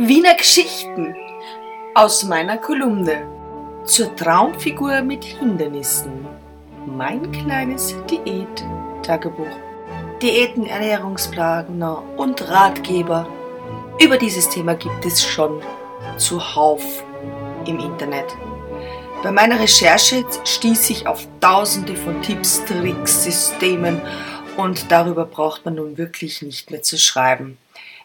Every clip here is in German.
Wiener Geschichten aus meiner Kolumne zur Traumfigur mit Hindernissen. Mein kleines Diät-Tagebuch. Diäten, Ernährungsplaner und Ratgeber. Über dieses Thema gibt es schon zuhauf im Internet. Bei meiner Recherche stieß ich auf tausende von Tipps, Tricks, Systemen und darüber braucht man nun wirklich nicht mehr zu schreiben.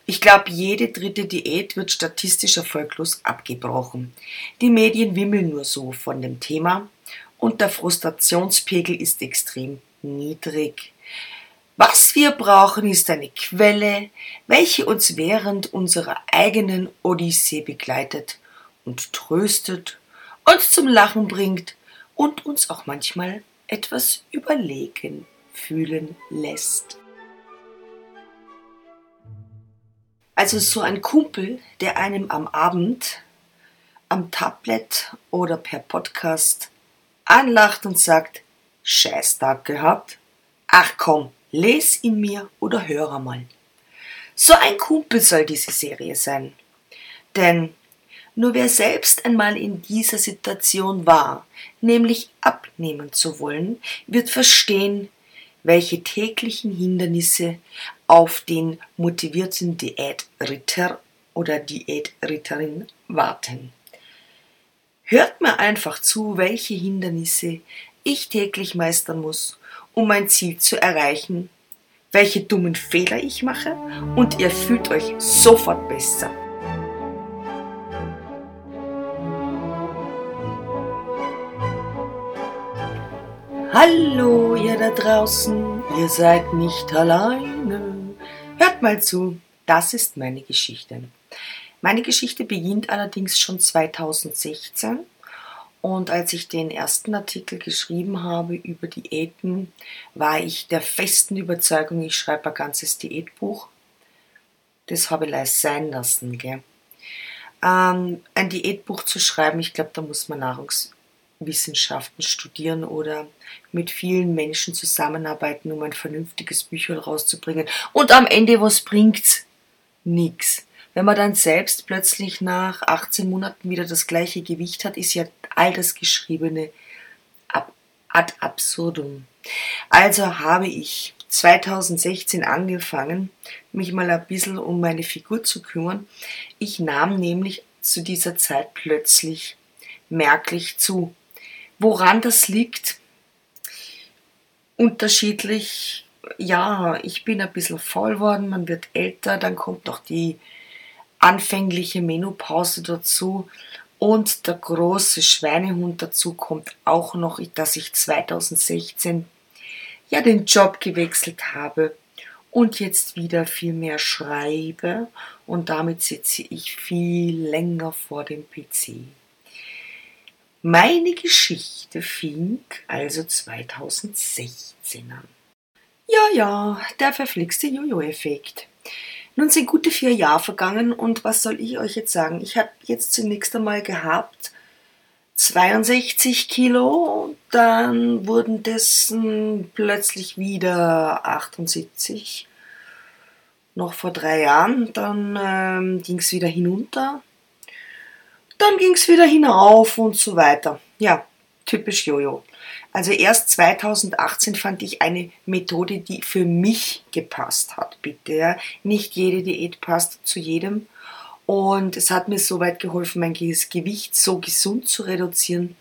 Ich glaube, jede dritte Diät wird statistisch erfolglos abgebrochen. Die Medien wimmeln nur so von dem Thema und der Frustrationspegel ist extrem niedrig. Was wir brauchen, ist eine Quelle, welche uns während unserer eigenen Odyssee begleitet und tröstet uns zum Lachen bringt und uns auch manchmal etwas überlegen fühlen lässt. Also so ein Kumpel, der einem am Abend am Tablet oder per Podcast anlacht und sagt, Scheißtag gehabt? Ach komm, les ihn mir oder höre mal. So ein Kumpel soll diese Serie sein. Denn nur wer selbst einmal in dieser Situation war, nämlich abnehmen zu wollen, wird verstehen, welche täglichen Hindernisse auf den motivierten Diätritter oder Diätritterin warten. Hört mir einfach zu, welche Hindernisse ich täglich meistern muss, um mein Ziel zu erreichen, welche dummen Fehler ich mache und ihr fühlt euch sofort besser. Hallo, ihr da draußen, ihr seid nicht alleine. Hört mal zu, das ist meine Geschichte. Meine Geschichte beginnt allerdings schon 2016 und als ich den ersten Artikel geschrieben habe über Diäten, war ich der festen Überzeugung, ich schreibe ein ganzes Diätbuch. Das habe ich leicht sein lassen. Gell? Ähm, ein Diätbuch zu schreiben, ich glaube, da muss man Nahrungs Wissenschaften studieren oder mit vielen Menschen zusammenarbeiten, um ein vernünftiges Bücher rauszubringen. Und am Ende, was bringt's? Nix. Wenn man dann selbst plötzlich nach 18 Monaten wieder das gleiche Gewicht hat, ist ja all das Geschriebene ad absurdum. Also habe ich 2016 angefangen, mich mal ein bisschen um meine Figur zu kümmern. Ich nahm nämlich zu dieser Zeit plötzlich merklich zu. Woran das liegt? Unterschiedlich. Ja, ich bin ein bisschen faul worden, man wird älter, dann kommt noch die anfängliche Menopause dazu und der große Schweinehund dazu kommt auch noch, dass ich 2016 ja den Job gewechselt habe und jetzt wieder viel mehr schreibe und damit sitze ich viel länger vor dem PC. Meine Geschichte fing also 2016 an. Ja, ja, der verflixte Jojo-Effekt. Nun sind gute vier Jahre vergangen und was soll ich euch jetzt sagen? Ich habe jetzt zunächst einmal gehabt 62 Kilo, dann wurden dessen plötzlich wieder 78, noch vor drei Jahren, dann ähm, ging es wieder hinunter dann ging es wieder hinauf und so weiter. Ja, typisch Jojo. Also erst 2018 fand ich eine Methode, die für mich gepasst hat. Bitte, nicht jede Diät passt zu jedem. Und es hat mir so weit geholfen, mein Gewicht so gesund zu reduzieren.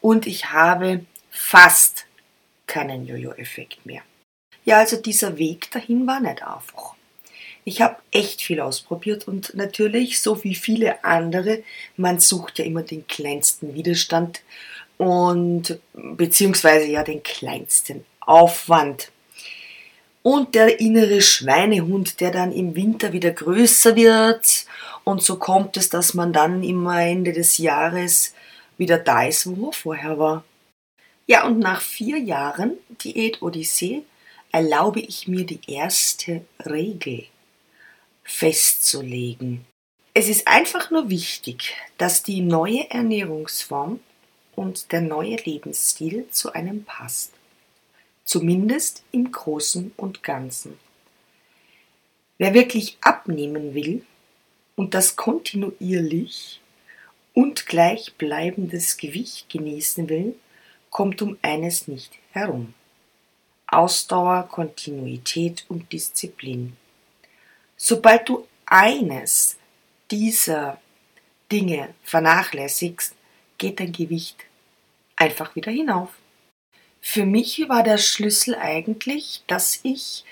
Und ich habe fast keinen Jojo-Effekt mehr. Ja, also dieser Weg dahin war nicht einfach. Ich habe echt viel ausprobiert und natürlich, so wie viele andere, man sucht ja immer den kleinsten Widerstand und beziehungsweise ja den kleinsten Aufwand. Und der innere Schweinehund, der dann im Winter wieder größer wird. Und so kommt es, dass man dann immer Ende des Jahres wieder da ist, wo er vorher war. Ja, und nach vier Jahren Diät-Odyssee erlaube ich mir die erste Regel festzulegen. Es ist einfach nur wichtig, dass die neue Ernährungsform und der neue Lebensstil zu einem passt. Zumindest im Großen und Ganzen. Wer wirklich abnehmen will, und das kontinuierlich und gleichbleibendes Gewicht genießen will, kommt um eines nicht herum. Ausdauer, Kontinuität und Disziplin. Sobald du eines dieser Dinge vernachlässigst, geht dein Gewicht einfach wieder hinauf. Für mich war der Schlüssel eigentlich, dass ich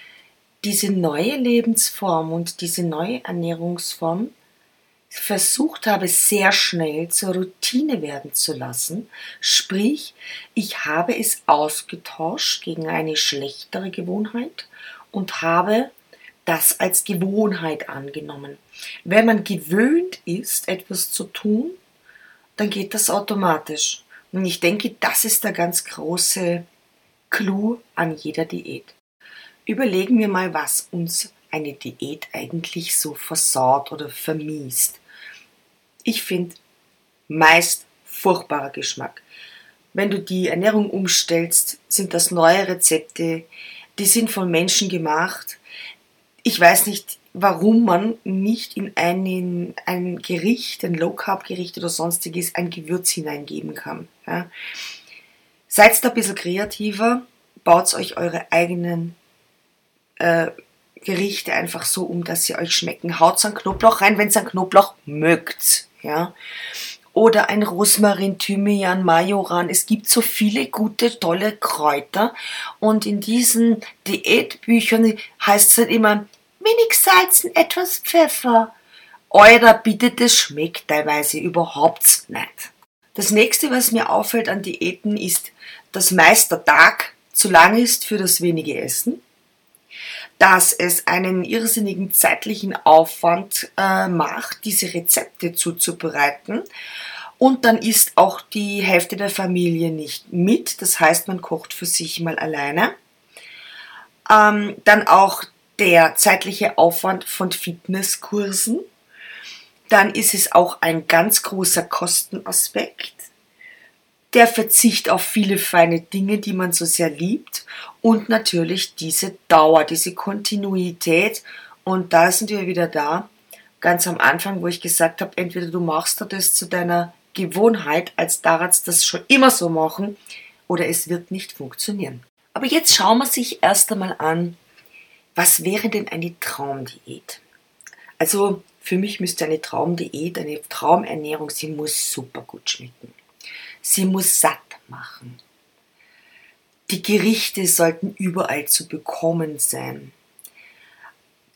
diese neue Lebensform und diese neue Ernährungsform versucht habe, sehr schnell zur Routine werden zu lassen. Sprich, ich habe es ausgetauscht gegen eine schlechtere Gewohnheit und habe das als Gewohnheit angenommen. Wenn man gewöhnt ist, etwas zu tun, dann geht das automatisch. Und ich denke, das ist der ganz große Clou an jeder Diät. Überlegen wir mal, was uns eine Diät eigentlich so versaut oder vermiest. Ich finde meist furchtbarer Geschmack. Wenn du die Ernährung umstellst, sind das neue Rezepte, die sind von Menschen gemacht. Ich weiß nicht, warum man nicht in einen, ein Gericht, ein Low-Carb-Gericht oder sonstiges ein Gewürz hineingeben kann. Ja. Seid da ein bisschen kreativer, baut euch eure eigenen äh, Gerichte einfach so um, dass sie euch schmecken. Haut ein Knoblauch rein, wenn ihr ein Knoblauch mögt ja. Oder ein Rosmarin, Thymian, Majoran. Es gibt so viele gute, tolle Kräuter. Und in diesen Diätbüchern heißt es halt immer, wenig Salzen, etwas Pfeffer. Euer bitte, das schmeckt teilweise überhaupt nicht. Das nächste, was mir auffällt an Diäten, ist, dass meist der Tag zu lang ist für das wenige Essen dass es einen irrsinnigen zeitlichen Aufwand äh, macht, diese Rezepte zuzubereiten. Und dann ist auch die Hälfte der Familie nicht mit. Das heißt, man kocht für sich mal alleine. Ähm, dann auch der zeitliche Aufwand von Fitnesskursen. Dann ist es auch ein ganz großer Kostenaspekt der Verzicht auf viele feine Dinge, die man so sehr liebt und natürlich diese Dauer, diese Kontinuität. Und da sind wir wieder da, ganz am Anfang, wo ich gesagt habe, entweder du machst das zu deiner Gewohnheit, als Darats das schon immer so machen, oder es wird nicht funktionieren. Aber jetzt schauen wir sich erst einmal an, was wäre denn eine Traumdiät? Also für mich müsste eine Traumdiät, eine Traumernährung, sie muss super gut schmecken. Sie muss satt machen. Die Gerichte sollten überall zu bekommen sein.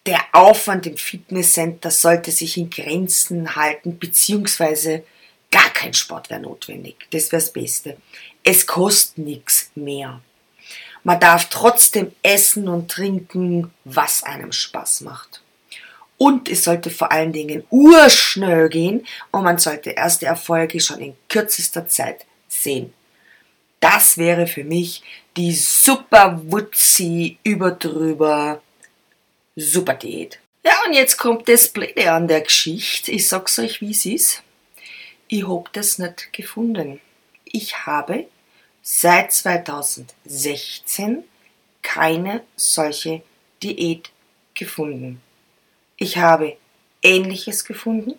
Der Aufwand im Fitnesscenter sollte sich in Grenzen halten, beziehungsweise gar kein Sport wäre notwendig. Das wäre das Beste. Es kostet nichts mehr. Man darf trotzdem essen und trinken, was einem Spaß macht. Und es sollte vor allen Dingen urschnell gehen und man sollte erste Erfolge schon in kürzester Zeit sehen. Das wäre für mich die super wutzi überdrüber super Diät. Ja, und jetzt kommt das Blöde an der Geschichte. Ich sag's euch, wie es ist. Ich hab das nicht gefunden. Ich habe seit 2016 keine solche Diät gefunden. Ich habe Ähnliches gefunden,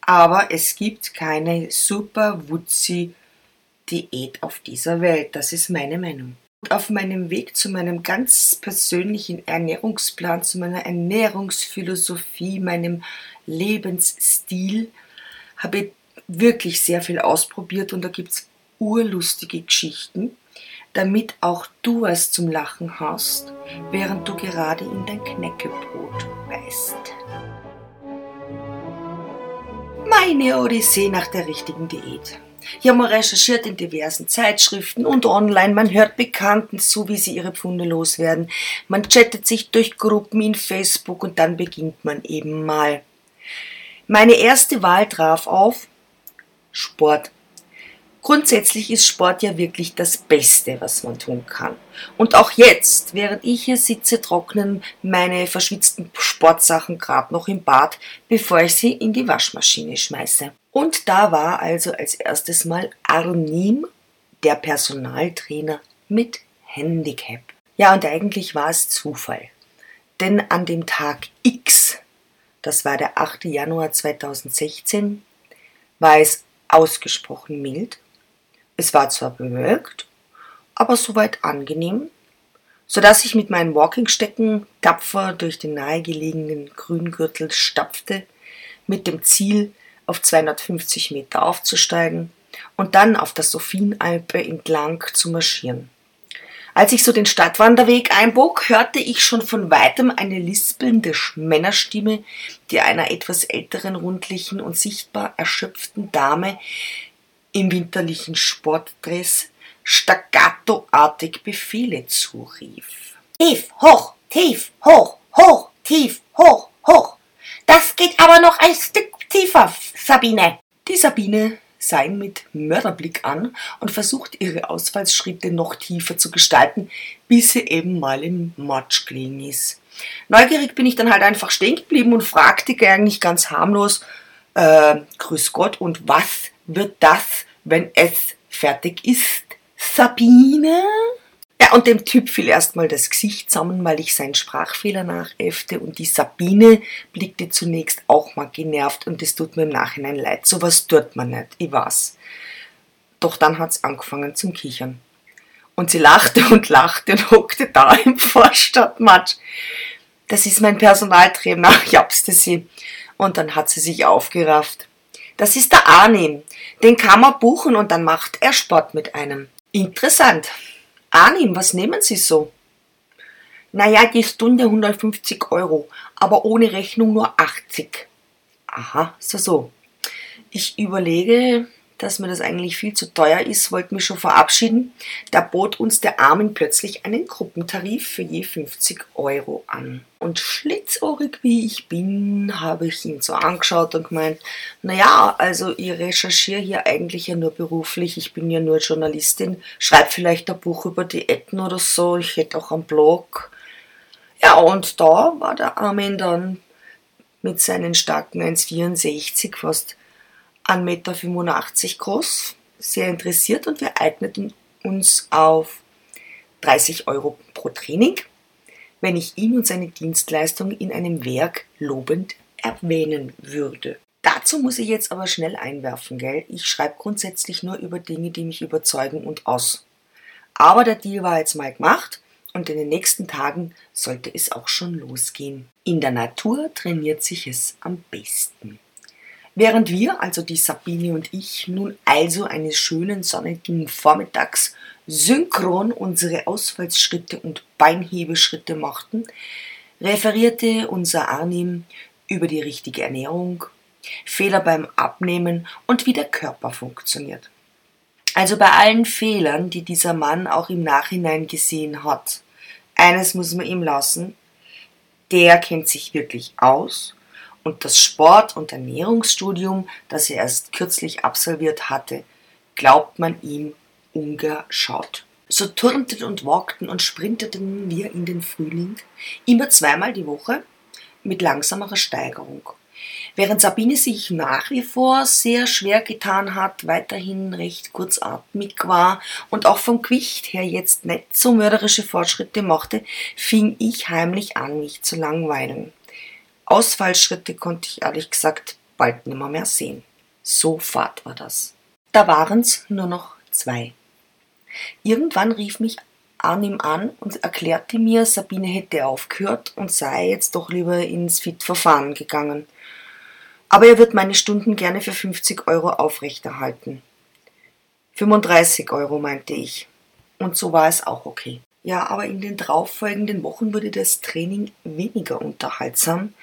aber es gibt keine super wutzi Diät auf dieser Welt. Das ist meine Meinung. Und auf meinem Weg zu meinem ganz persönlichen Ernährungsplan, zu meiner Ernährungsphilosophie, meinem Lebensstil, habe ich wirklich sehr viel ausprobiert und da gibt es urlustige Geschichten, damit auch du es zum Lachen hast, während du gerade in dein Knäckebrot beißt. Meine Odyssee nach der richtigen Diät. Ich habe recherchiert in diversen Zeitschriften und online. Man hört Bekannten zu, wie sie ihre Pfunde loswerden. Man chattet sich durch Gruppen in Facebook und dann beginnt man eben mal. Meine erste Wahl traf auf Sport. Grundsätzlich ist Sport ja wirklich das Beste, was man tun kann. Und auch jetzt, während ich hier sitze, trocknen meine verschwitzten Sportsachen gerade noch im Bad, bevor ich sie in die Waschmaschine schmeiße. Und da war also als erstes mal Arnim, der Personaltrainer mit Handicap. Ja, und eigentlich war es Zufall. Denn an dem Tag X, das war der 8. Januar 2016, war es ausgesprochen mild. Es war zwar bewölkt, aber soweit angenehm, so dass ich mit meinen Walkingstecken tapfer durch den nahegelegenen Grüngürtel stapfte, mit dem Ziel, auf 250 Meter aufzusteigen und dann auf der Sophienalpe entlang zu marschieren. Als ich so den Stadtwanderweg einbog, hörte ich schon von weitem eine lispelnde Männerstimme, die einer etwas älteren, rundlichen und sichtbar erschöpften Dame im winterlichen Sportdress staccatoartig Befehle zurief. Tief, hoch, tief, hoch, hoch, tief, hoch, hoch. Das geht aber noch ein Stück tiefer, Sabine. Die Sabine sah ihn mit Mörderblick an und versucht ihre Ausfallsschritte noch tiefer zu gestalten, bis sie eben mal im Matsch gelegen ist. Neugierig bin ich dann halt einfach stehen geblieben und fragte eigentlich ganz harmlos, äh, Grüß Gott, und was wird das, wenn es fertig ist? Sabine? Ja, und dem Typ fiel erstmal das Gesicht zusammen, weil ich seinen Sprachfehler nachäffte und die Sabine blickte zunächst auch mal genervt und es tut mir im Nachhinein leid. Sowas tut man nicht, ich weiß. Doch dann hat's angefangen zum Kichern. Und sie lachte und lachte und hockte da im Vorstadtmatsch. Das ist mein Personaltrainer, japste sie. Und dann hat sie sich aufgerafft. Das ist der Arnim. Den kann man buchen und dann macht er Sport mit einem. Interessant. Arnim, was nehmen Sie so? Naja, die Stunde 150 Euro, aber ohne Rechnung nur 80. Aha, so so. Ich überlege, dass mir das eigentlich viel zu teuer ist, wollte mich schon verabschieden. Da bot uns der Armin plötzlich einen Gruppentarif für je 50 Euro an. Und schlitzohrig wie ich bin, habe ich ihn so angeschaut und gemeint, naja, also ich recherchiere hier eigentlich ja nur beruflich, ich bin ja nur Journalistin, schreibe vielleicht ein Buch über Diäten oder so, ich hätte auch einen Blog. Ja, und da war der Armin dann mit seinen starken 1,64 fast 1,85 Meter groß, sehr interessiert und wir eigneten uns auf 30 Euro pro Training, wenn ich ihn und seine Dienstleistung in einem Werk lobend erwähnen würde. Dazu muss ich jetzt aber schnell einwerfen, gell? Ich schreibe grundsätzlich nur über Dinge, die mich überzeugen und aus. Aber der Deal war jetzt mal gemacht und in den nächsten Tagen sollte es auch schon losgehen. In der Natur trainiert sich es am besten. Während wir, also die Sabine und ich, nun also eines schönen sonnigen Vormittags synchron unsere Ausfallsschritte und Beinhebeschritte machten, referierte unser Arnim über die richtige Ernährung, Fehler beim Abnehmen und wie der Körper funktioniert. Also bei allen Fehlern, die dieser Mann auch im Nachhinein gesehen hat, eines muss man ihm lassen, der kennt sich wirklich aus und das Sport- und Ernährungsstudium, das er erst kürzlich absolviert hatte, glaubt man ihm ungeschaut. So turnten und walkten und sprinteten wir in den Frühling, immer zweimal die Woche, mit langsamerer Steigerung. Während Sabine sich nach wie vor sehr schwer getan hat, weiterhin recht kurzatmig war und auch vom Gewicht her jetzt nicht so mörderische Fortschritte machte, fing ich heimlich an, mich zu langweilen. Ausfallschritte konnte ich ehrlich gesagt bald nimmer mehr sehen. So fad war das. Da waren's nur noch zwei. Irgendwann rief mich Arnim an und erklärte mir, Sabine hätte aufgehört und sei jetzt doch lieber ins Fit-Verfahren gegangen. Aber er wird meine Stunden gerne für 50 Euro aufrechterhalten. 35 Euro, meinte ich. Und so war es auch okay. Ja, aber in den darauffolgenden Wochen wurde das Training weniger unterhaltsam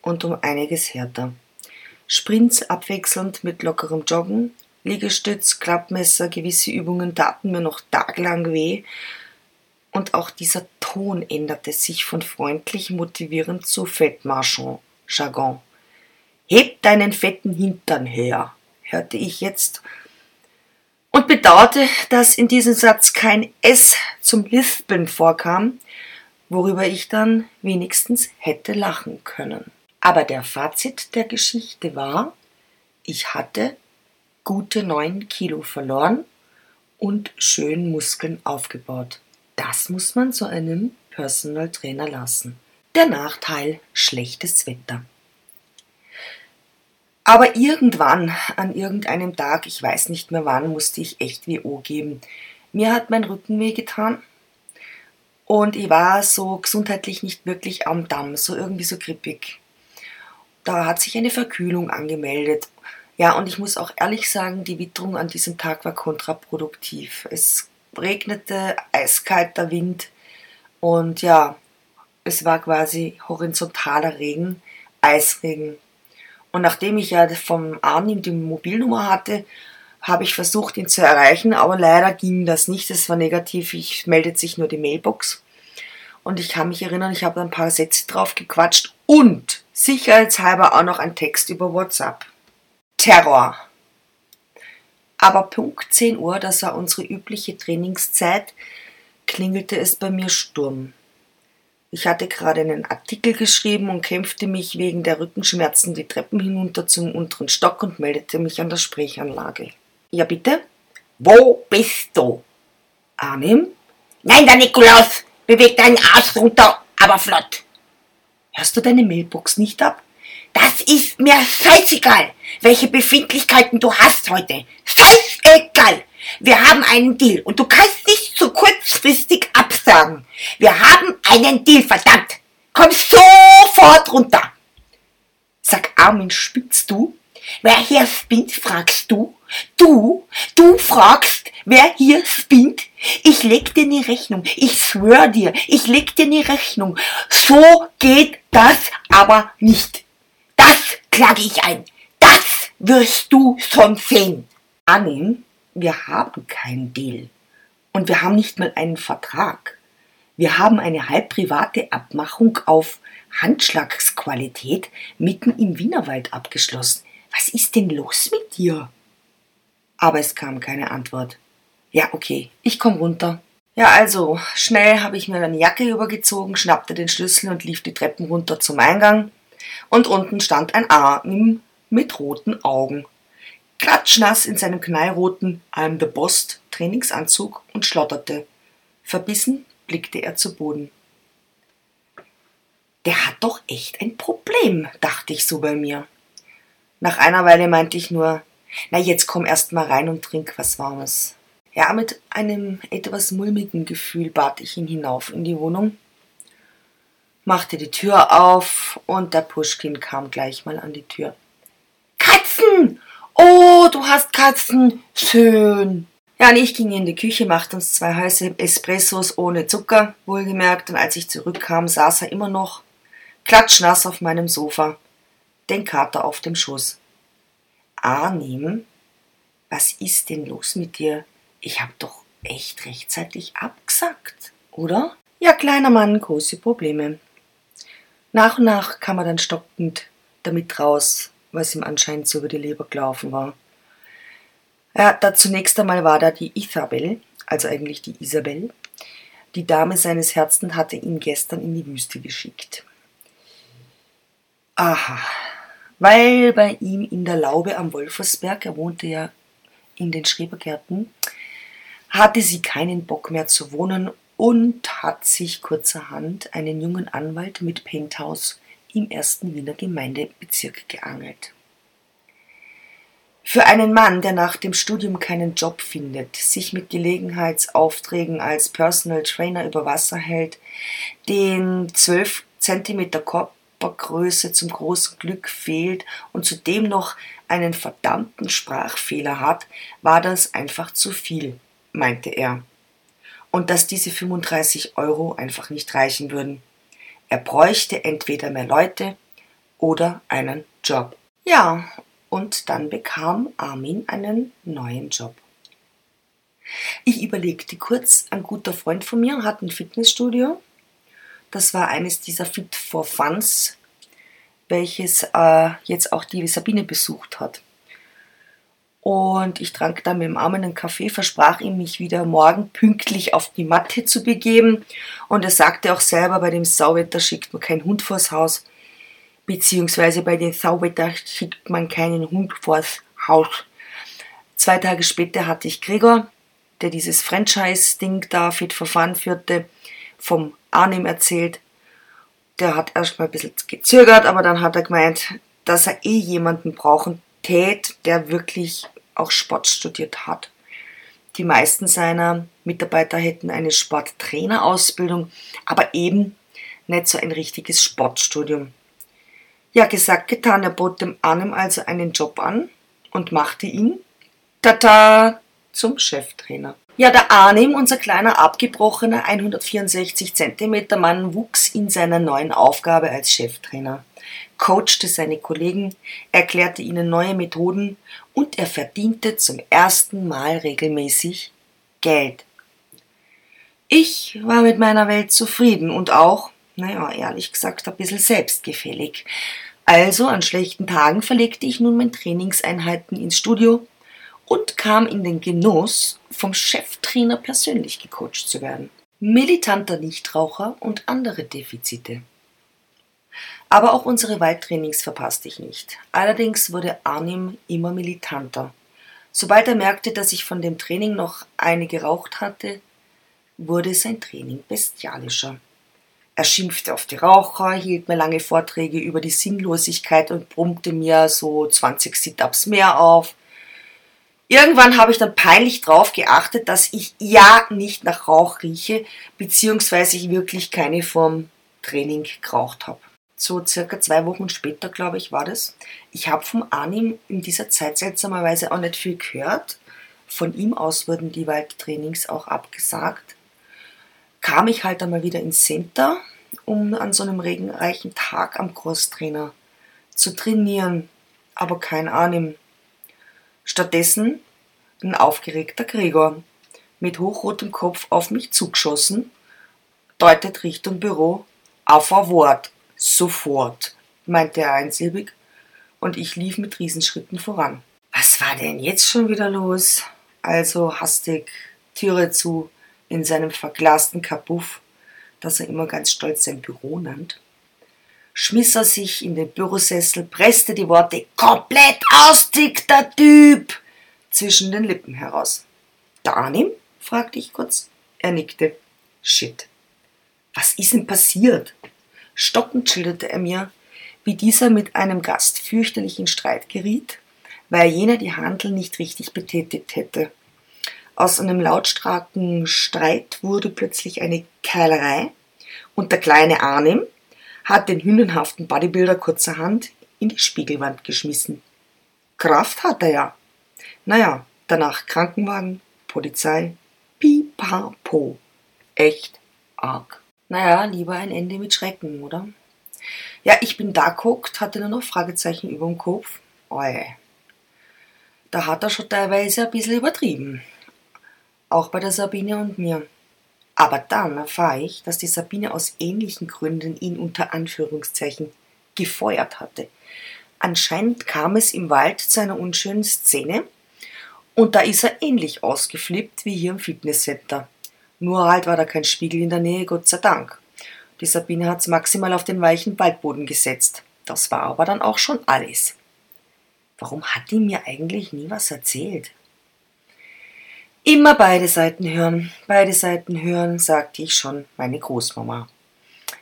und um einiges härter. Sprints abwechselnd mit lockerem Joggen, Liegestütz, Klappmesser, gewisse Übungen taten mir noch tagelang weh und auch dieser Ton änderte sich von freundlich motivierend zu Fettmarchand, Jargon. Heb deinen fetten Hintern her, hörte ich jetzt und bedauerte, dass in diesem Satz kein S zum Lispeln vorkam, worüber ich dann wenigstens hätte lachen können. Aber der Fazit der Geschichte war, ich hatte gute neun Kilo verloren und schön Muskeln aufgebaut. Das muss man so einem Personal Trainer lassen. Der Nachteil schlechtes Wetter. Aber irgendwann, an irgendeinem Tag, ich weiß nicht mehr wann, musste ich echt WO geben. Mir hat mein Rücken wehgetan und ich war so gesundheitlich nicht wirklich am Damm, so irgendwie so grippig. Da hat sich eine Verkühlung angemeldet. Ja, und ich muss auch ehrlich sagen, die Witterung an diesem Tag war kontraproduktiv. Es regnete, eiskalter Wind und ja, es war quasi horizontaler Regen, Eisregen. Und nachdem ich ja vom Arnim die Mobilnummer hatte, habe ich versucht, ihn zu erreichen, aber leider ging das nicht. Es war negativ. Ich meldet sich nur die Mailbox. Und ich kann mich erinnern, ich habe ein paar Sätze drauf gequatscht und sicherheitshalber auch noch ein Text über WhatsApp. Terror. Aber Punkt 10 Uhr, das war unsere übliche Trainingszeit, klingelte es bei mir Sturm. Ich hatte gerade einen Artikel geschrieben und kämpfte mich wegen der Rückenschmerzen die Treppen hinunter zum unteren Stock und meldete mich an der Sprechanlage. Ja, bitte? Wo bist du? Arnim? Nein, der Nikolaus! Beweg deinen Arsch runter, aber flott! Hörst du deine Mailbox nicht ab? Das ist mir scheißegal, welche Befindlichkeiten du hast heute. Scheißegal! Wir haben einen Deal und du kannst nicht so kurzfristig absagen. Wir haben einen Deal, verdammt! Komm sofort runter! Sag Armin, spinnst du? Wer hier spinnt, fragst du? Du, du fragst, wer hier spinnt? Ich leg dir ne Rechnung. Ich schwör dir, ich leg dir ne Rechnung. So geht das aber nicht. Das klage ich ein. Das wirst du schon sehen. Annehmen, wir haben keinen Deal. Und wir haben nicht mal einen Vertrag. Wir haben eine halb private Abmachung auf Handschlagsqualität mitten im Wienerwald abgeschlossen. Was ist denn los mit dir? Aber es kam keine Antwort. Ja, okay, ich komm runter. Ja, also, schnell habe ich mir meine Jacke übergezogen, schnappte den Schlüssel und lief die Treppen runter zum Eingang. Und unten stand ein Arnim mit roten Augen. Klatschnass in seinem knallroten I'm the Boss Trainingsanzug und schlotterte. Verbissen blickte er zu Boden. Der hat doch echt ein Problem, dachte ich so bei mir. Nach einer Weile meinte ich nur, na jetzt komm erst mal rein und trink was Warmes. Ja, mit einem etwas mulmigen Gefühl bat ich ihn hinauf in die Wohnung, machte die Tür auf und der Puschkin kam gleich mal an die Tür. Katzen! Oh, du hast Katzen! Schön! Ja, und ich ging in die Küche, machte uns zwei heiße Espressos ohne Zucker, wohlgemerkt, und als ich zurückkam, saß er immer noch klatschnass auf meinem Sofa den Kater auf dem Schoß. Arnim, was ist denn los mit dir? Ich hab doch echt rechtzeitig abgesagt, oder? Ja, kleiner Mann, große Probleme. Nach und nach kam er dann stockend damit raus, was ihm anscheinend so über die Leber gelaufen war. Ja, da zunächst einmal war da die Isabel, also eigentlich die Isabel. Die Dame seines Herzens hatte ihn gestern in die Wüste geschickt. Aha, weil bei ihm in der Laube am Wolfersberg, er wohnte ja in den Schrebergärten, hatte sie keinen Bock mehr zu wohnen und hat sich kurzerhand einen jungen Anwalt mit Penthouse im ersten Wiener Gemeindebezirk geangelt. Für einen Mann, der nach dem Studium keinen Job findet, sich mit Gelegenheitsaufträgen als Personal Trainer über Wasser hält, den 12 Zentimeter Kopf Körpergröße zum großen Glück fehlt und zudem noch einen verdammten Sprachfehler hat, war das einfach zu viel, meinte er. Und dass diese 35 Euro einfach nicht reichen würden. Er bräuchte entweder mehr Leute oder einen Job. Ja, und dann bekam Armin einen neuen Job. Ich überlegte kurz, ein guter Freund von mir hat ein Fitnessstudio das war eines dieser Fit for Funs, welches äh, jetzt auch die Sabine besucht hat. Und ich trank dann mit dem Arm einen Kaffee, versprach ihm, mich wieder morgen pünktlich auf die Matte zu begeben. Und er sagte auch selber, bei dem Sauwetter schickt man keinen Hund vors Haus, beziehungsweise bei dem Sauwetter schickt man keinen Hund vors Haus. Zwei Tage später hatte ich Gregor, der dieses Franchise-Ding da Fit Fun führte, vom Arnim erzählt. Der hat erstmal ein bisschen gezögert, aber dann hat er gemeint, dass er eh jemanden brauchen tät, der wirklich auch Sport studiert hat. Die meisten seiner Mitarbeiter hätten eine Sporttrainerausbildung, aber eben nicht so ein richtiges Sportstudium. Ja, gesagt, getan, er bot dem Arnim also einen Job an und machte ihn, tata, zum Cheftrainer. Ja, der Arnim, unser kleiner abgebrochener 164 cm Mann, wuchs in seiner neuen Aufgabe als Cheftrainer, coachte seine Kollegen, erklärte ihnen neue Methoden und er verdiente zum ersten Mal regelmäßig Geld. Ich war mit meiner Welt zufrieden und auch, naja, ehrlich gesagt, ein bisschen selbstgefällig. Also an schlechten Tagen verlegte ich nun meine Trainingseinheiten ins Studio und kam in den Genuss, vom Cheftrainer persönlich gecoacht zu werden. Militanter Nichtraucher und andere Defizite. Aber auch unsere Waldtrainings verpasste ich nicht. Allerdings wurde Arnim immer militanter. Sobald er merkte, dass ich von dem Training noch eine geraucht hatte, wurde sein Training bestialischer. Er schimpfte auf die Raucher, hielt mir lange Vorträge über die Sinnlosigkeit und brummte mir so 20 Sit-ups mehr auf. Irgendwann habe ich dann peinlich drauf geachtet, dass ich ja nicht nach Rauch rieche, beziehungsweise ich wirklich keine vom Training geraucht habe. So circa zwei Wochen später, glaube ich, war das. Ich habe vom Anim in dieser Zeit seltsamerweise auch nicht viel gehört. Von ihm aus wurden die Waldtrainings auch abgesagt. Kam ich halt einmal wieder ins Center, um an so einem regenreichen Tag am Crosstrainer zu trainieren. Aber kein Anim. Stattdessen ein aufgeregter Gregor mit hochrotem Kopf auf mich zugeschossen, deutet Richtung Büro auf ein Wort. Sofort, meinte er einsilbig, und ich lief mit Riesenschritten voran. Was war denn jetzt schon wieder los? Also hastig, Türe zu, in seinem verglasten Kapuff, das er immer ganz stolz sein Büro nannt, schmiss er sich in den Bürosessel, presste die Worte komplett aus, dickter Typ, zwischen den Lippen heraus. Danim? fragte ich kurz. Er nickte. Shit. Was ist denn passiert? Stockend schilderte er mir, wie dieser mit einem Gast fürchterlich in Streit geriet, weil jener die Handel nicht richtig betätigt hätte. Aus einem lautstarken Streit wurde plötzlich eine Keilerei und der kleine Arnim hat den hündenhaften Bodybuilder kurzerhand in die Spiegelwand geschmissen. Kraft hat er ja. Naja, danach Krankenwagen, Polizei, pipapo. Echt arg. Naja, lieber ein Ende mit Schrecken, oder? Ja, ich bin da guckt, hatte nur noch Fragezeichen über dem Kopf. Oi. Da hat er schon teilweise ein bisschen übertrieben. Auch bei der Sabine und mir. Aber dann erfahre ich, dass die Sabine aus ähnlichen Gründen ihn unter Anführungszeichen gefeuert hatte. Anscheinend kam es im Wald zu einer unschönen Szene und da ist er ähnlich ausgeflippt wie hier im Fitnesscenter. Nur halt war da kein Spiegel in der Nähe, Gott sei Dank. Die Sabine hat's maximal auf den weichen Waldboden gesetzt. Das war aber dann auch schon alles. Warum hat die mir eigentlich nie was erzählt? Immer beide Seiten hören, beide Seiten hören, sagte ich schon, meine Großmama.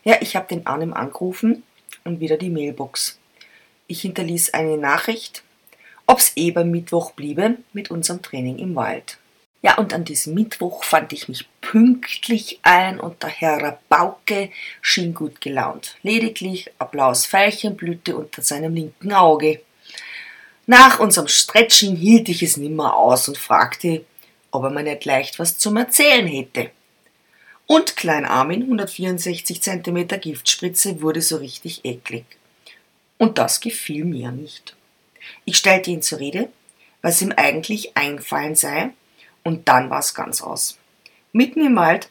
Ja, ich habe den Arnim angerufen und wieder die Mailbox. Ich hinterließ eine Nachricht, ob's eh beim Mittwoch bliebe mit unserem Training im Wald. Ja, und an diesem Mittwoch fand ich mich pünktlich ein und der Herr Rabauke schien gut gelaunt. Lediglich ein blaues Veilchen blühte unter seinem linken Auge. Nach unserem Stretchen hielt ich es nimmer aus und fragte, ob er mir nicht leicht was zum Erzählen hätte. Und Klein Armin, 164 cm Giftspritze, wurde so richtig eklig. Und das gefiel mir nicht. Ich stellte ihn zur Rede, was ihm eigentlich eingefallen sei, und dann war es ganz aus. Mitten im Wald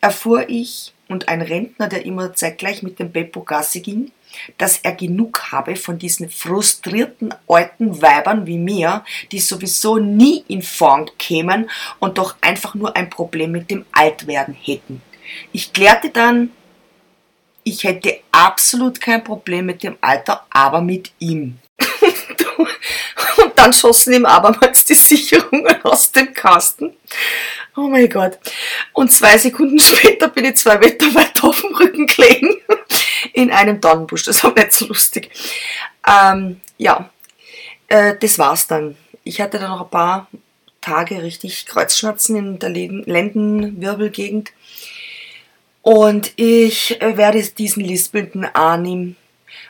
erfuhr ich und ein Rentner, der immer zeitgleich mit dem Beppo Gasse ging, dass er genug habe von diesen frustrierten alten Weibern wie mir, die sowieso nie in Form kämen und doch einfach nur ein Problem mit dem Altwerden hätten. Ich klärte dann, ich hätte absolut kein Problem mit dem Alter, aber mit ihm. Und dann schossen ihm abermals die Sicherungen aus dem Kasten. Oh mein Gott. Und zwei Sekunden später bin ich zwei Meter weit auf dem Rücken gelegen. in einem Dornbusch. Das war nicht so lustig. Ähm, ja, äh, das war's dann. Ich hatte dann noch ein paar Tage richtig Kreuzschmerzen in der Lendenwirbelgegend. Und ich äh, werde diesen lispelnden Arnim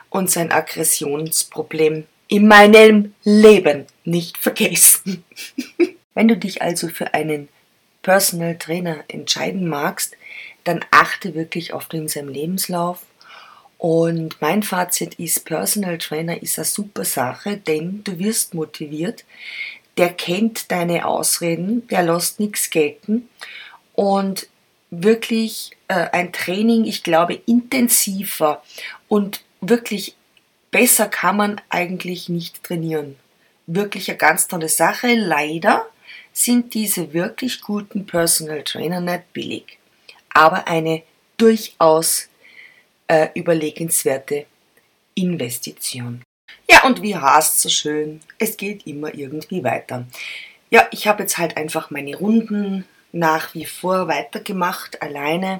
und sein Aggressionsproblem in meinem Leben nicht vergessen. Wenn du dich also für einen Personal Trainer entscheiden magst, dann achte wirklich auf den seinem Lebenslauf. Und mein Fazit ist, Personal Trainer ist eine super Sache, denn du wirst motiviert. Der kennt deine Ausreden, der lässt nichts gelten. Und wirklich äh, ein Training, ich glaube, intensiver und wirklich besser kann man eigentlich nicht trainieren. Wirklich eine ganz tolle Sache. Leider sind diese wirklich guten Personal Trainer nicht billig, aber eine durchaus äh, überlegenswerte Investition. Ja, und wie heißt so schön, es geht immer irgendwie weiter. Ja, ich habe jetzt halt einfach meine Runden nach wie vor weitergemacht, alleine.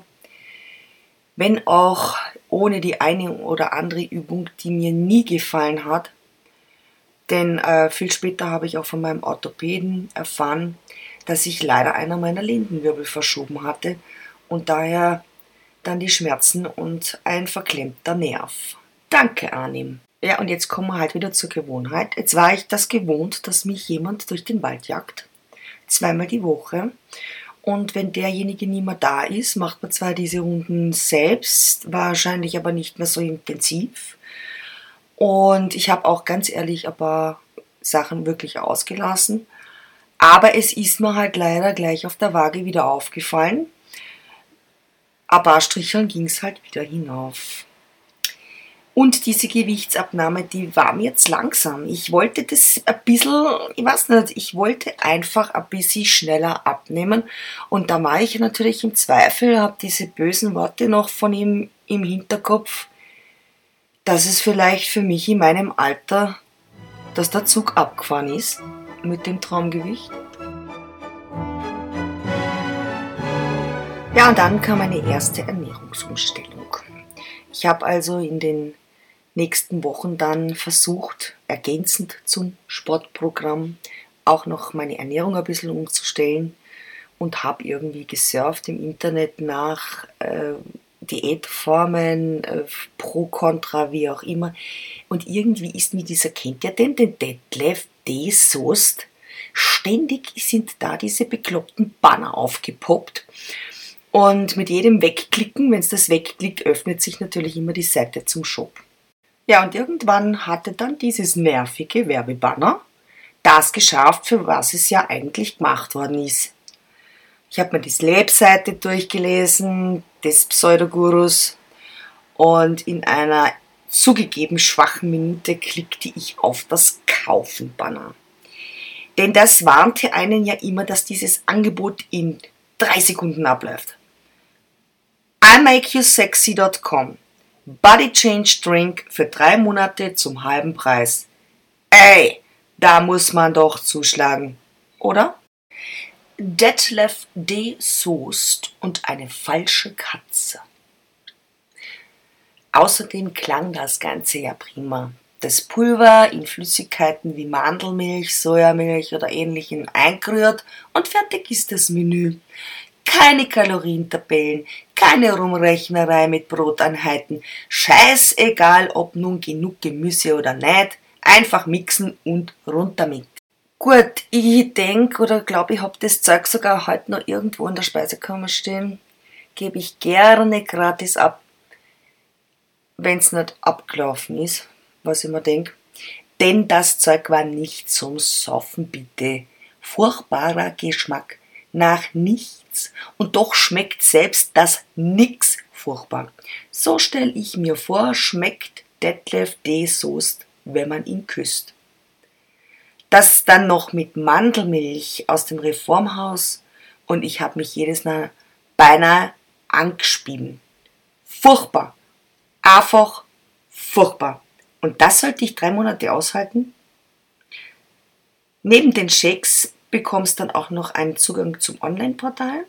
Wenn auch ohne die eine oder andere Übung, die mir nie gefallen hat. Denn äh, viel später habe ich auch von meinem Orthopäden erfahren, dass ich leider einer meiner Lendenwirbel verschoben hatte und daher dann die Schmerzen und ein verklemmter Nerv. Danke, Arnim. Ja, und jetzt kommen wir halt wieder zur Gewohnheit. Jetzt war ich das gewohnt, dass mich jemand durch den Wald jagt. Zweimal die Woche. Und wenn derjenige nicht mehr da ist, macht man zwar diese Runden selbst, wahrscheinlich aber nicht mehr so intensiv. Und ich habe auch ganz ehrlich ein paar Sachen wirklich ausgelassen. Aber es ist mir halt leider gleich auf der Waage wieder aufgefallen. Aber Stricheln ging es halt wieder hinauf. Und diese Gewichtsabnahme, die war mir jetzt langsam. Ich wollte das ein bisschen, ich weiß nicht, ich wollte einfach ein bisschen schneller abnehmen. Und da war ich natürlich im Zweifel, habe diese bösen Worte noch von ihm im Hinterkopf, dass es vielleicht für mich in meinem Alter, dass der Zug abgefahren ist mit dem Traumgewicht. Ja, und dann kam eine erste Ernährungsumstellung. Ich habe also in den nächsten Wochen dann versucht, ergänzend zum Sportprogramm auch noch meine Ernährung ein bisschen umzustellen und habe irgendwie gesurft im Internet nach äh, Diätformen, äh, pro, contra, wie auch immer. Und irgendwie ist mir dieser, kennt ihr denn den Detlef D. Soest? Ständig sind da diese bekloppten Banner aufgepoppt. Und mit jedem Wegklicken, wenn es das wegklickt, öffnet sich natürlich immer die Seite zum Shop. Ja, und irgendwann hatte dann dieses nervige Werbebanner das geschafft, für was es ja eigentlich gemacht worden ist. Ich habe mir die Slab-Seite durchgelesen, des Pseudogurus, und in einer zugegeben schwachen Minute klickte ich auf das Kaufen-Banner. Denn das warnte einen ja immer, dass dieses Angebot in drei Sekunden abläuft. IMakeYouSexy.com Body Change Drink für drei Monate zum halben Preis. Ey, da muss man doch zuschlagen, oder? Detlef D. Soest und eine falsche Katze. Außerdem klang das Ganze ja prima. Das Pulver in Flüssigkeiten wie Mandelmilch, Sojamilch oder ähnlichem eingerührt und fertig ist das Menü keine Kalorientabellen, keine Rumrechnerei mit Broteinheiten, scheißegal ob nun genug Gemüse oder nicht, einfach mixen und runter mit. Gut, ich denke oder glaube, ich habe das Zeug sogar heute noch irgendwo in der Speisekammer stehen. Gebe ich gerne gratis ab, wenn es nicht abgelaufen ist, was ich mir denke. Denn das Zeug war nicht zum Saufen, bitte. Furchtbarer Geschmack nach nichts und doch schmeckt selbst das Nix furchtbar. So stelle ich mir vor, schmeckt Detlef D. Soest, wenn man ihn küsst. Das dann noch mit Mandelmilch aus dem Reformhaus und ich habe mich jedes Mal beinahe angespieben. Furchtbar. Einfach furchtbar. Und das sollte ich drei Monate aushalten? Neben den Shakes bekommst dann auch noch einen Zugang zum Online-Portal.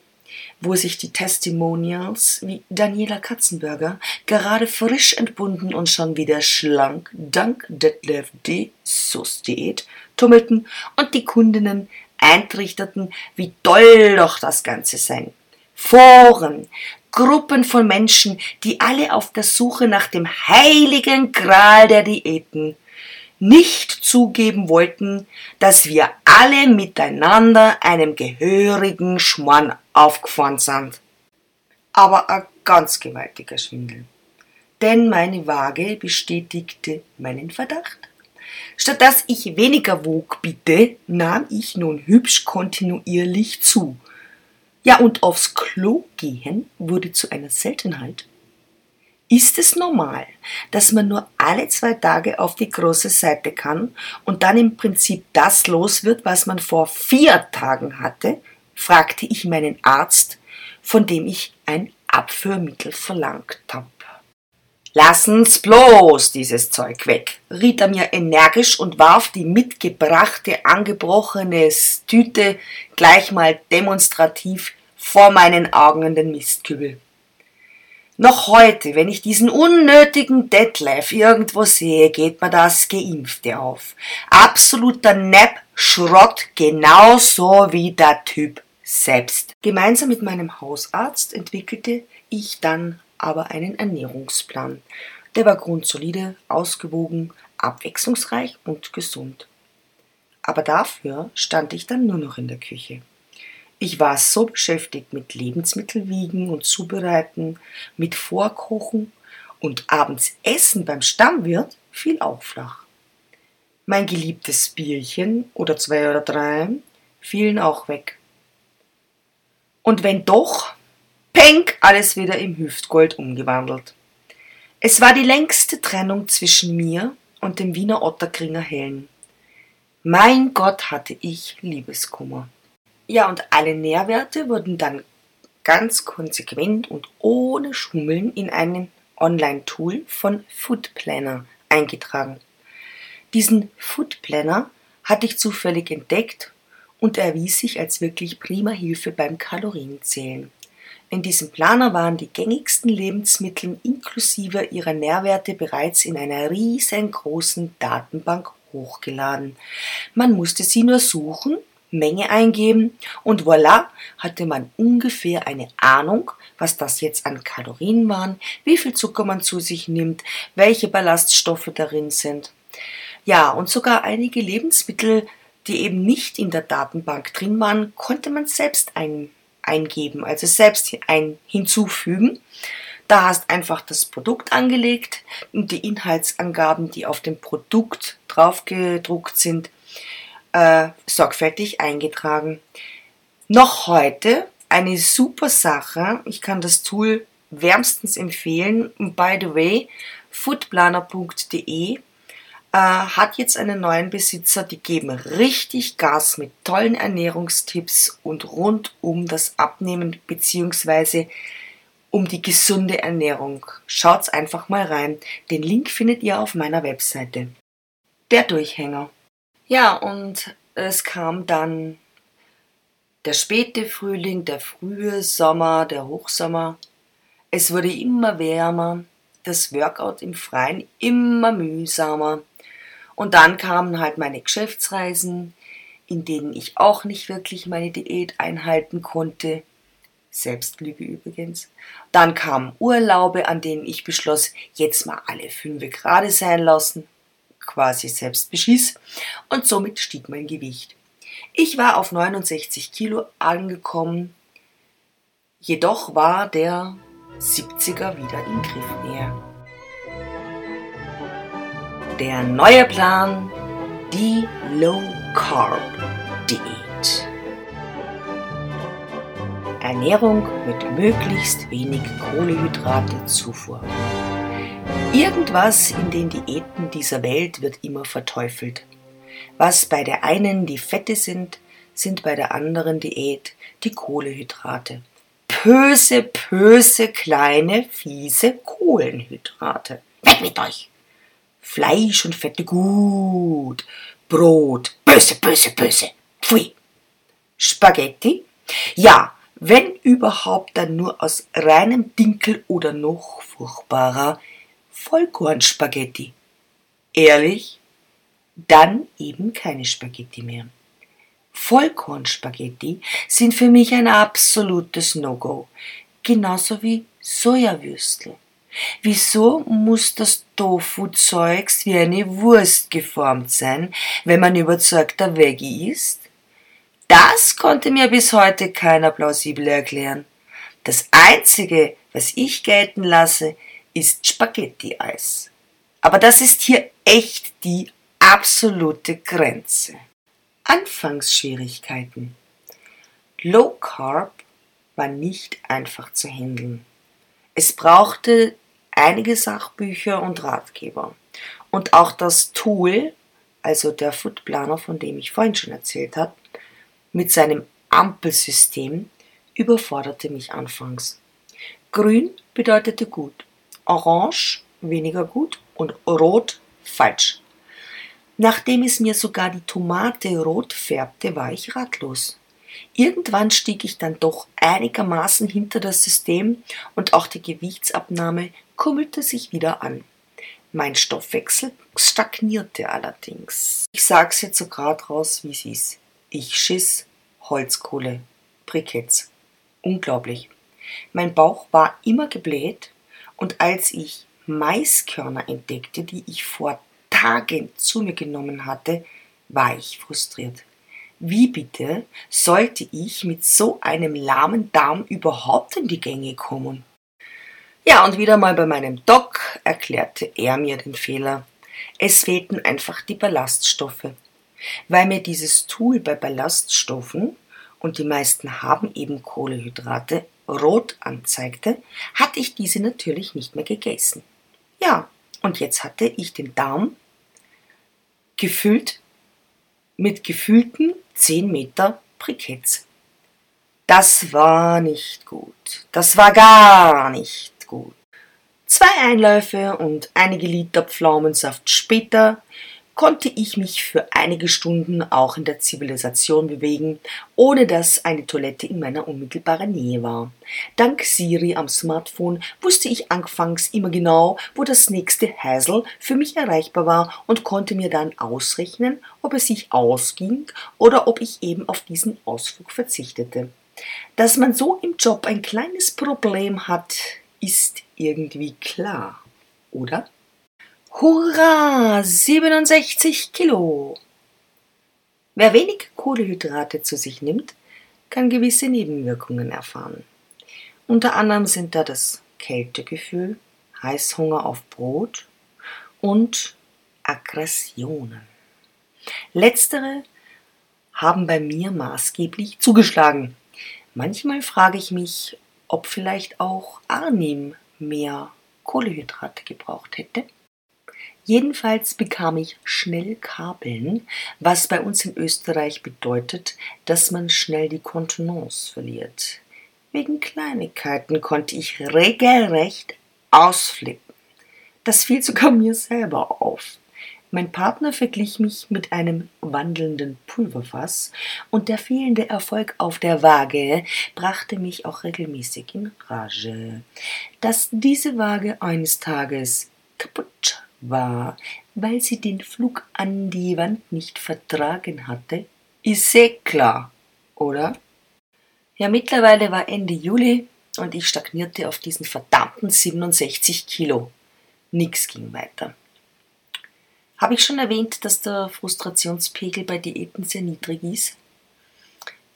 wo sich die Testimonials wie Daniela Katzenberger gerade frisch entbunden und schon wieder schlank dank Detlef D. Sus Diät tummelten und die Kundinnen eintrichterten, wie toll doch das Ganze sei. Foren, Gruppen von Menschen, die alle auf der Suche nach dem heiligen Gral der Diäten nicht zugeben wollten, dass wir alle miteinander einem gehörigen Schmarrn aufgefahren sind. Aber ein ganz gewaltiger Schwindel. Denn meine Waage bestätigte meinen Verdacht. Statt dass ich weniger wog, bitte, nahm ich nun hübsch kontinuierlich zu. Ja, und aufs Klo gehen wurde zu einer Seltenheit. Ist es normal, dass man nur alle zwei Tage auf die große Seite kann und dann im Prinzip das los wird, was man vor vier Tagen hatte? fragte ich meinen Arzt, von dem ich ein Abführmittel verlangt habe. Lassen's bloß dieses Zeug weg, riet er mir energisch und warf die mitgebrachte angebrochene Tüte gleich mal demonstrativ vor meinen Augen in den Mistkübel. Noch heute, wenn ich diesen unnötigen Detlef irgendwo sehe, geht mir das Geimpfte auf. Absoluter Nepp, Schrott, genauso wie der Typ selbst. Gemeinsam mit meinem Hausarzt entwickelte ich dann aber einen Ernährungsplan. Der war grundsolide, ausgewogen, abwechslungsreich und gesund. Aber dafür stand ich dann nur noch in der Küche. Ich war so beschäftigt mit Lebensmittel wiegen und zubereiten, mit Vorkochen und abends Essen beim Stammwirt fiel auch flach. Mein geliebtes Bierchen oder zwei oder drei fielen auch weg. Und wenn doch, Penk, alles wieder im Hüftgold umgewandelt. Es war die längste Trennung zwischen mir und dem Wiener Otterkringer Hellen. Mein Gott hatte ich Liebeskummer. Ja, und alle Nährwerte wurden dann ganz konsequent und ohne Schummeln in einen Online-Tool von Food Planner eingetragen. Diesen Food Planner hatte ich zufällig entdeckt und erwies sich als wirklich prima Hilfe beim Kalorienzählen. In diesem Planer waren die gängigsten Lebensmittel inklusive ihrer Nährwerte bereits in einer riesengroßen Datenbank hochgeladen. Man musste sie nur suchen Menge eingeben und voilà hatte man ungefähr eine Ahnung, was das jetzt an Kalorien waren, wie viel Zucker man zu sich nimmt, welche Ballaststoffe darin sind. Ja, und sogar einige Lebensmittel, die eben nicht in der Datenbank drin waren, konnte man selbst ein, eingeben, also selbst ein, hinzufügen. Da hast einfach das Produkt angelegt und die Inhaltsangaben, die auf dem Produkt draufgedruckt sind, äh, sorgfältig eingetragen. Noch heute eine super Sache. Ich kann das Tool wärmstens empfehlen. By the way, foodplaner.de äh, hat jetzt einen neuen Besitzer, die geben richtig Gas mit tollen Ernährungstipps und rund um das Abnehmen bzw. um die gesunde Ernährung. Schaut's einfach mal rein. Den Link findet ihr auf meiner Webseite. Der Durchhänger. Ja, und es kam dann der späte Frühling, der frühe Sommer, der Hochsommer. Es wurde immer wärmer, das Workout im Freien immer mühsamer. Und dann kamen halt meine Geschäftsreisen, in denen ich auch nicht wirklich meine Diät einhalten konnte. Selbstliebe übrigens. Dann kamen Urlaube, an denen ich beschloss, jetzt mal alle fünf gerade sein lassen quasi selbst beschieß und somit stieg mein Gewicht. Ich war auf 69 Kilo angekommen, jedoch war der 70er wieder in Griffnähe. Der neue Plan, die Low Carb Diät. Ernährung mit möglichst wenig Kohlehydrate Zufuhr. Irgendwas in den Diäten dieser Welt wird immer verteufelt. Was bei der einen die Fette sind, sind bei der anderen Diät die Kohlehydrate. Böse, böse, kleine, fiese Kohlenhydrate. Weg mit euch! Fleisch und Fette gut. Brot, böse, böse, böse. Pfui. Spaghetti? Ja, Wenn überhaupt dann nur aus reinem Dinkel oder noch furchtbarer Vollkornspaghetti. Ehrlich? Dann eben keine Spaghetti mehr. Vollkornspaghetti sind für mich ein absolutes No-Go. Genauso wie Sojawürstel. Wieso muss das Tofu-Zeugs wie eine Wurst geformt sein, wenn man überzeugter Veggie ist? Das konnte mir bis heute keiner plausibel erklären. Das Einzige, was ich gelten lasse, ist Spaghetti-Eis. Aber das ist hier echt die absolute Grenze. Anfangsschwierigkeiten. Low Carb war nicht einfach zu handeln. Es brauchte einige Sachbücher und Ratgeber. Und auch das Tool, also der Foodplaner, von dem ich vorhin schon erzählt habe, mit seinem Ampelsystem überforderte mich anfangs. Grün bedeutete gut, orange weniger gut und rot falsch. Nachdem es mir sogar die Tomate rot färbte, war ich ratlos. Irgendwann stieg ich dann doch einigermaßen hinter das System und auch die Gewichtsabnahme kummelte sich wieder an. Mein Stoffwechsel stagnierte allerdings. Ich sag's jetzt so grad raus, wie es ist. Ich schiss Holzkohle, Briketts. Unglaublich. Mein Bauch war immer gebläht und als ich Maiskörner entdeckte, die ich vor Tagen zu mir genommen hatte, war ich frustriert. Wie bitte sollte ich mit so einem lahmen Darm überhaupt in die Gänge kommen? Ja, und wieder mal bei meinem Doc erklärte er mir den Fehler. Es fehlten einfach die Ballaststoffe. Weil mir dieses Tool bei Ballaststoffen, und die meisten haben eben Kohlehydrate, rot anzeigte, hatte ich diese natürlich nicht mehr gegessen. Ja, und jetzt hatte ich den Darm gefüllt mit gefühlten 10 Meter Briketts. Das war nicht gut. Das war gar nicht gut. Zwei Einläufe und einige Liter Pflaumensaft später konnte ich mich für einige Stunden auch in der Zivilisation bewegen, ohne dass eine Toilette in meiner unmittelbaren Nähe war. Dank Siri am Smartphone wusste ich anfangs immer genau, wo das nächste Häsel für mich erreichbar war und konnte mir dann ausrechnen, ob es sich ausging oder ob ich eben auf diesen Ausflug verzichtete. Dass man so im Job ein kleines Problem hat, ist irgendwie klar, oder? Hurra! 67 Kilo! Wer wenig Kohlehydrate zu sich nimmt, kann gewisse Nebenwirkungen erfahren. Unter anderem sind da das Kältegefühl, Heißhunger auf Brot und Aggressionen. Letztere haben bei mir maßgeblich zugeschlagen. Manchmal frage ich mich, ob vielleicht auch Arnim mehr Kohlehydrate gebraucht hätte. Jedenfalls bekam ich schnell Kabeln, was bei uns in Österreich bedeutet, dass man schnell die Kontenance verliert. Wegen Kleinigkeiten konnte ich regelrecht ausflippen. Das fiel sogar mir selber auf. Mein Partner verglich mich mit einem wandelnden Pulverfass und der fehlende Erfolg auf der Waage brachte mich auch regelmäßig in Rage. Dass diese Waage eines Tages kaputt war, weil sie den Flug an die Wand nicht vertragen hatte, ist sehr klar, oder? Ja, mittlerweile war Ende Juli und ich stagnierte auf diesen verdammten 67 Kilo. Nix ging weiter. Habe ich schon erwähnt, dass der Frustrationspegel bei Diäten sehr niedrig ist?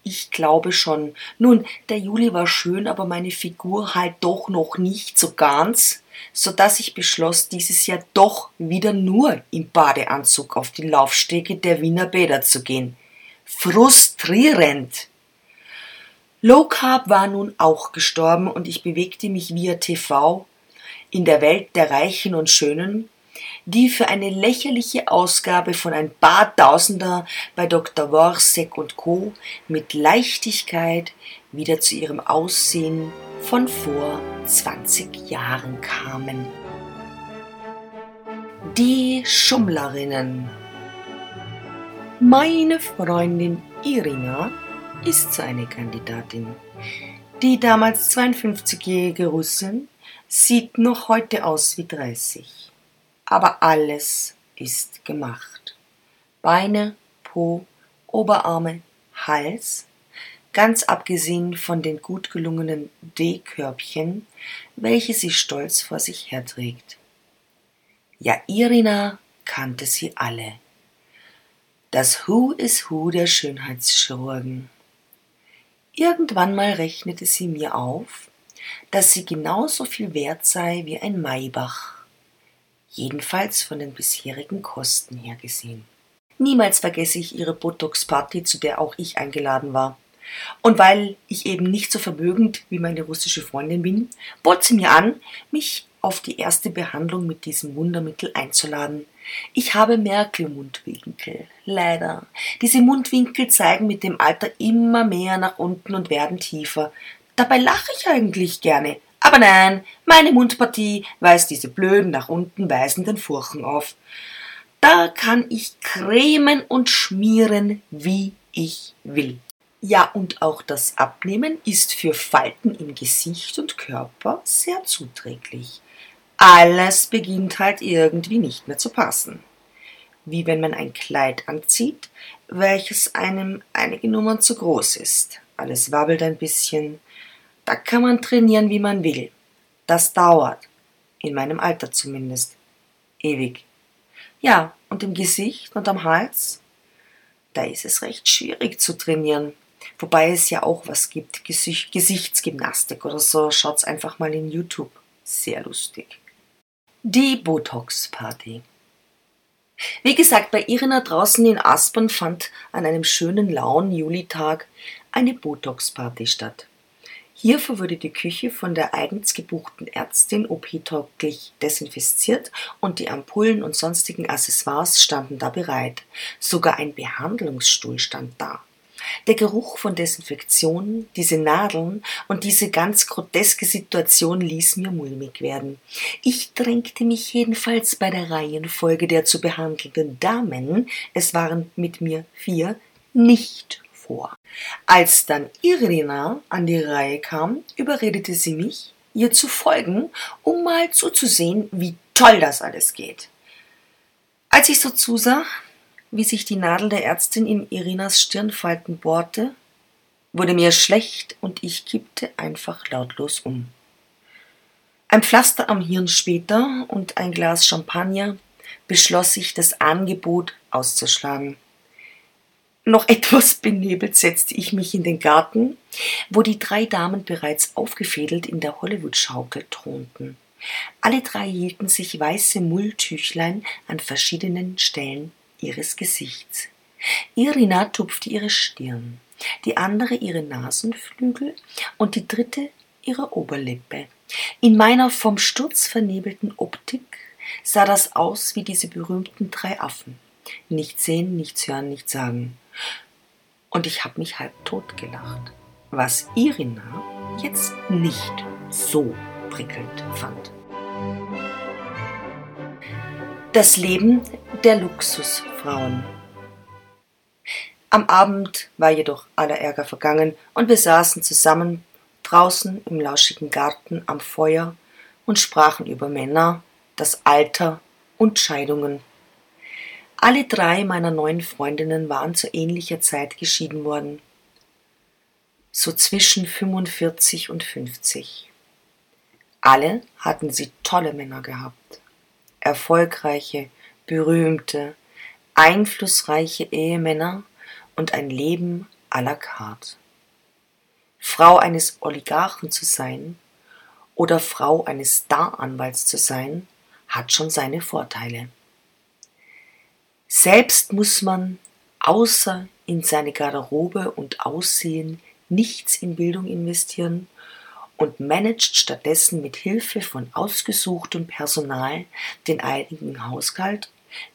Ich glaube schon. Nun, der Juli war schön, aber meine Figur halt doch noch nicht so ganz, so dass ich beschloss, dieses Jahr doch wieder nur im Badeanzug auf die Laufstege der Wiener Bäder zu gehen. Frustrierend! Low Carb war nun auch gestorben und ich bewegte mich via TV in der Welt der Reichen und Schönen die für eine lächerliche Ausgabe von ein paar Tausender bei Dr. Worsek und Co. mit Leichtigkeit wieder zu ihrem Aussehen von vor 20 Jahren kamen. Die Schummlerinnen. Meine Freundin Irina ist so eine Kandidatin. Die damals 52-jährige Russin sieht noch heute aus wie 30. Aber alles ist gemacht. Beine, Po, Oberarme, Hals, ganz abgesehen von den gut gelungenen D-Körbchen, welche sie stolz vor sich herträgt. Ja, Irina kannte sie alle. Das Who is Who der Schönheitschirurgen. Irgendwann mal rechnete sie mir auf, dass sie genauso viel wert sei wie ein Maybach. Jedenfalls von den bisherigen Kosten her gesehen. Niemals vergesse ich ihre Botox-Party, zu der auch ich eingeladen war. Und weil ich eben nicht so vermögend wie meine russische Freundin bin, bot sie mir an, mich auf die erste Behandlung mit diesem Wundermittel einzuladen. Ich habe Merkel-Mundwinkel. Leider. Diese Mundwinkel zeigen mit dem Alter immer mehr nach unten und werden tiefer. Dabei lache ich eigentlich gerne. Aber nein, meine Mundpartie weist diese blöden nach unten weisenden Furchen auf. Da kann ich cremen und schmieren, wie ich will. Ja, und auch das Abnehmen ist für Falten im Gesicht und Körper sehr zuträglich alles beginnt halt irgendwie nicht mehr zu passen. Wie wenn man ein Kleid anzieht, welches einem einige Nummern zu groß ist. Alles wabbelt ein bisschen. Da kann man trainieren, wie man will. Das dauert. In meinem Alter zumindest. Ewig. Ja, und im Gesicht und am Hals? Da ist es recht schwierig zu trainieren. Wobei es ja auch was gibt. Gesicht, Gesichtsgymnastik oder so. Schaut's einfach mal in YouTube. Sehr lustig. Die Botox-Party. Wie gesagt, bei Irina draußen in Aspern fand an einem schönen lauen Julitag eine Botox-Party statt. Hierfür wurde die Küche von der eigens gebuchten Ärztin OP-tauglich desinfiziert und die Ampullen und sonstigen Accessoires standen da bereit. Sogar ein Behandlungsstuhl stand da. Der Geruch von Desinfektion, diese Nadeln und diese ganz groteske Situation ließ mir mulmig werden. Ich drängte mich jedenfalls bei der Reihenfolge der zu behandelnden Damen, es waren mit mir vier, nicht vor. Als dann Irina an die Reihe kam, überredete sie mich, ihr zu folgen, um mal zuzusehen, wie toll das alles geht. Als ich so zusah, wie sich die Nadel der Ärztin in Irinas Stirnfalten bohrte, wurde mir schlecht und ich kippte einfach lautlos um. Ein Pflaster am Hirn später und ein Glas Champagner beschloss ich, das Angebot auszuschlagen. Noch etwas benebelt setzte ich mich in den Garten, wo die drei Damen bereits aufgefädelt in der Hollywood-Schaukel thronten. Alle drei hielten sich weiße Mulltüchlein an verschiedenen Stellen ihres Gesichts. Irina tupfte ihre Stirn, die andere ihre Nasenflügel und die dritte ihre Oberlippe. In meiner vom Sturz vernebelten Optik sah das aus wie diese berühmten drei Affen. Nichts sehen, nichts hören, nichts sagen. Und ich habe mich halb tot gelacht, was Irina jetzt nicht so prickelnd fand. Das Leben der Luxusfrauen. Am Abend war jedoch aller Ärger vergangen und wir saßen zusammen draußen im lauschigen Garten am Feuer und sprachen über Männer, das Alter und Scheidungen. Alle drei meiner neuen Freundinnen waren zu ähnlicher Zeit geschieden worden, so zwischen 45 und 50. Alle hatten sie tolle Männer gehabt erfolgreiche, berühmte, einflussreiche Ehemänner und ein Leben à la carte. Frau eines Oligarchen zu sein oder Frau eines Staranwalts zu sein, hat schon seine Vorteile. Selbst muss man außer in seine Garderobe und Aussehen nichts in Bildung investieren und managt stattdessen mit Hilfe von ausgesuchtem Personal den eigenen Haushalt,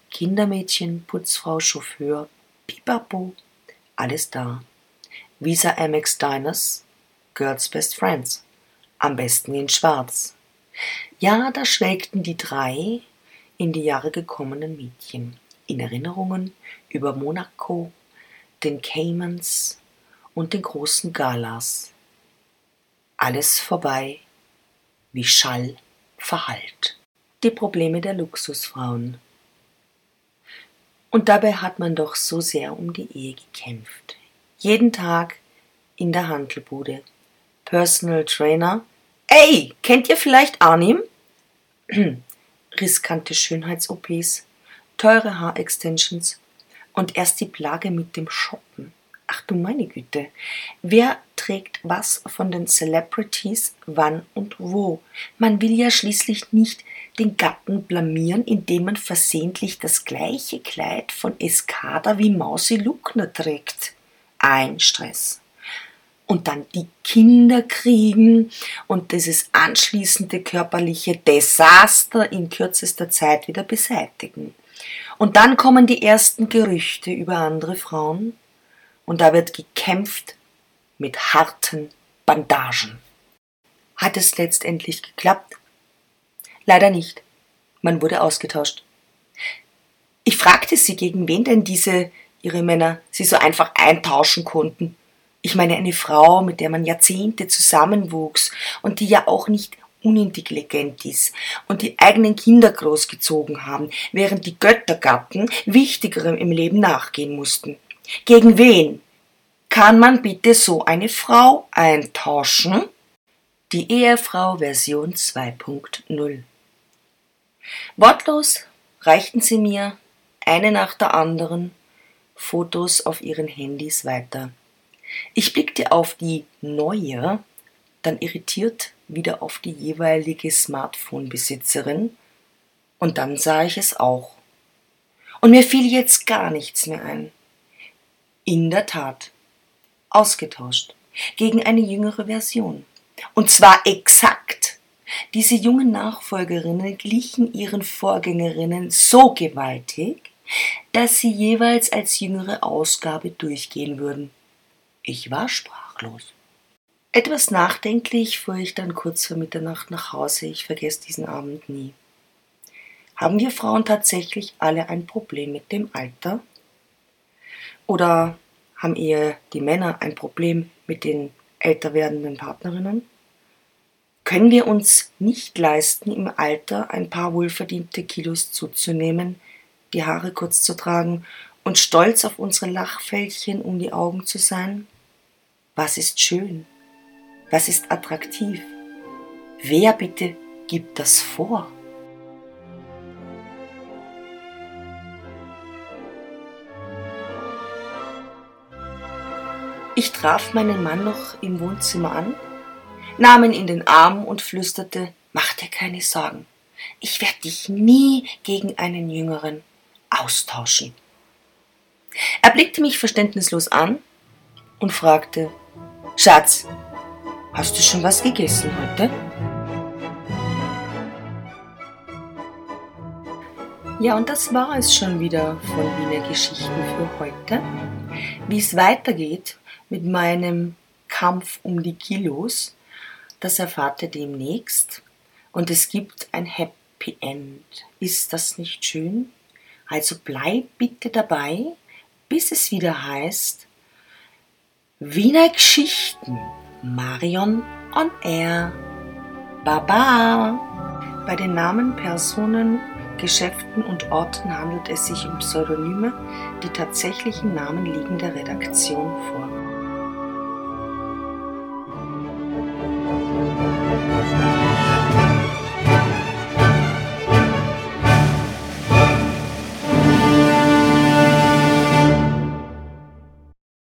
Kindermädchen, Putzfrau, Chauffeur, Pipapo, alles da. Visa Amex Diners, Girls Best Friends, am besten in Schwarz. Ja, da schwelgten die drei in die Jahre gekommenen Mädchen in Erinnerungen über Monaco, den Caymans und den großen Galas alles vorbei, wie Schall verhallt. Die Probleme der Luxusfrauen. Und dabei hat man doch so sehr um die Ehe gekämpft. Jeden Tag in der Handelbude. Personal Trainer. Ey, kennt ihr vielleicht Arnim? Riskante Schönheits-OPs, teure Haarextensions und erst die Plage mit dem Shoppen. Ach du meine Güte. Wer trägt was von den Celebrities, wann und wo? Man will ja schließlich nicht den Gatten blamieren, indem man versehentlich das gleiche Kleid von Escada wie Mausi Luckner trägt. Ein Stress. Und dann die Kinder kriegen und dieses anschließende körperliche Desaster in kürzester Zeit wieder beseitigen. Und dann kommen die ersten Gerüchte über andere Frauen, und da wird gekämpft mit harten Bandagen. Hat es letztendlich geklappt? Leider nicht. Man wurde ausgetauscht. Ich fragte sie, gegen wen denn diese ihre Männer sie so einfach eintauschen konnten. Ich meine, eine Frau, mit der man Jahrzehnte zusammenwuchs und die ja auch nicht unintelligent ist und die eigenen Kinder großgezogen haben, während die Göttergatten Wichtigerem im Leben nachgehen mussten. Gegen wen kann man bitte so eine Frau eintauschen? Die Ehefrau Version 2.0. Wortlos reichten sie mir eine nach der anderen Fotos auf ihren Handys weiter. Ich blickte auf die neue, dann irritiert wieder auf die jeweilige Smartphone-Besitzerin und dann sah ich es auch. Und mir fiel jetzt gar nichts mehr ein. In der Tat. Ausgetauscht. Gegen eine jüngere Version. Und zwar exakt. Diese jungen Nachfolgerinnen glichen ihren Vorgängerinnen so gewaltig, dass sie jeweils als jüngere Ausgabe durchgehen würden. Ich war sprachlos. Etwas nachdenklich fuhr ich dann kurz vor Mitternacht nach Hause. Ich vergesse diesen Abend nie. Haben wir Frauen tatsächlich alle ein Problem mit dem Alter? Oder haben eher die Männer ein Problem mit den älter werdenden Partnerinnen? Können wir uns nicht leisten, im Alter ein paar wohlverdiente Kilos zuzunehmen, die Haare kurz zu tragen und stolz auf unsere Lachfältchen um die Augen zu sein? Was ist schön? Was ist attraktiv? Wer bitte gibt das vor? Ich traf meinen Mann noch im Wohnzimmer an, nahm ihn in den Arm und flüsterte, mach dir keine Sorgen, ich werde dich nie gegen einen Jüngeren austauschen. Er blickte mich verständnislos an und fragte, Schatz, hast du schon was gegessen heute? Ja, und das war es schon wieder von Wiener Geschichten für heute. Wie es weitergeht, mit meinem Kampf um die Kilos. Das erfahrt ihr demnächst. Und es gibt ein Happy End. Ist das nicht schön? Also bleib bitte dabei, bis es wieder heißt Wiener Geschichten. Marion on Air. Baba. Bei den Namen, Personen, Geschäften und Orten handelt es sich um Pseudonyme, die tatsächlichen Namen liegen der Redaktion vor.